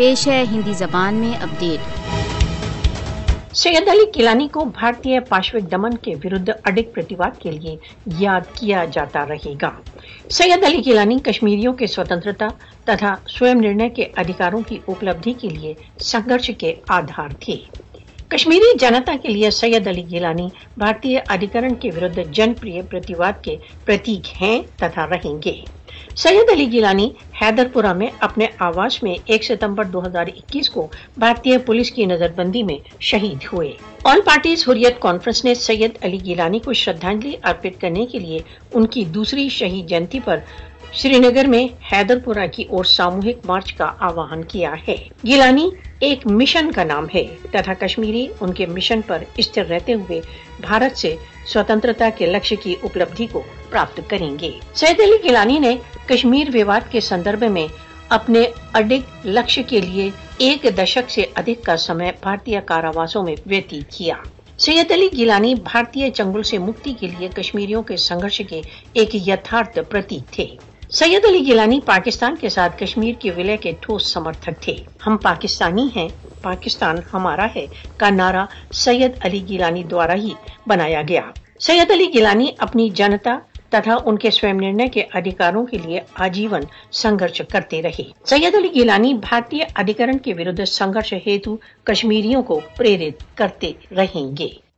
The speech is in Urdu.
پیش ہے ہندی زبان میں اپڈیٹ۔ سید علی گیلانی کو بھارتی پاشوک دمن کے ورد اڈک پرتیواد کے لیے یاد کیا جاتا رہے گا۔ سید علی گیلانی کشمیریوں کے سوتنترتا تتھا سوئم نرنے کے ادھیکاروں کی اپلبدھی کے لیے سنگرش کے آدھار تھے۔ کشمیری جنتا کے لیے سید علی گیلانی بھارتی ادھیکرن کے ورد جن پرتیواد کے پرتیک ہیں تتھا رہیں گے۔ سید علی گیلانی حیدر پورہ میں اپنے آواز میں ایک ستمبر دو ہزار اکیس کو بھارتی پولیس کی نظر بندی میں شہید ہوئے۔ آل پارٹیز حریت کانفرنس نے سید علی گیلانی کو شردھانجلی ارپت کرنے کے لیے ان کی دوسری شہید جینتی پر سری نگر میں حیدر پورہ کی اور ساموہک مارچ کا آواہن کیا ہے۔ گیلانی ایک مشن کا نام ہے۔ تتھا کشمیری ان کے مشن پر استر رہتے ہوئے بھارت سے سوتنترتا کے لکش کی اپلبدھی کو پراپت کریں گے۔ سید علی گیلانی نے کشمیر وواد کے سندرب میں اپنے اڈک لکش کے لیے ایک دشک سے ادھک کا سمے بھارتی کاراواسوں میں ویتیت کیا۔ سید علی گیلانی بھارتی چنگل سے مکتی کے لیے کشمیریوں کے سنگرش کے ایک یتھارتھ پرتیک تھے۔ سید علی گیلانی پاکستان کے ساتھ کشمیر کے ولے کے ٹھوس سمرتھک تھے۔ ہم پاکستانی ہیں، پاکستان ہمارا ہے کا نعرہ سید علی گیلانی دوارا ہی بنایا گیا۔ سید علی گیلانی اپنی جنتا تتھا ان کے سوئم نرنے کے ادھیکاروں کے لیے آجیون سنگرش کرتے رہے۔ سید علی گیلانی بھارتی ادھیکرن کے ورد سنگرش ہیتو کشمیریوں کو پریرت کرتے رہیں گے۔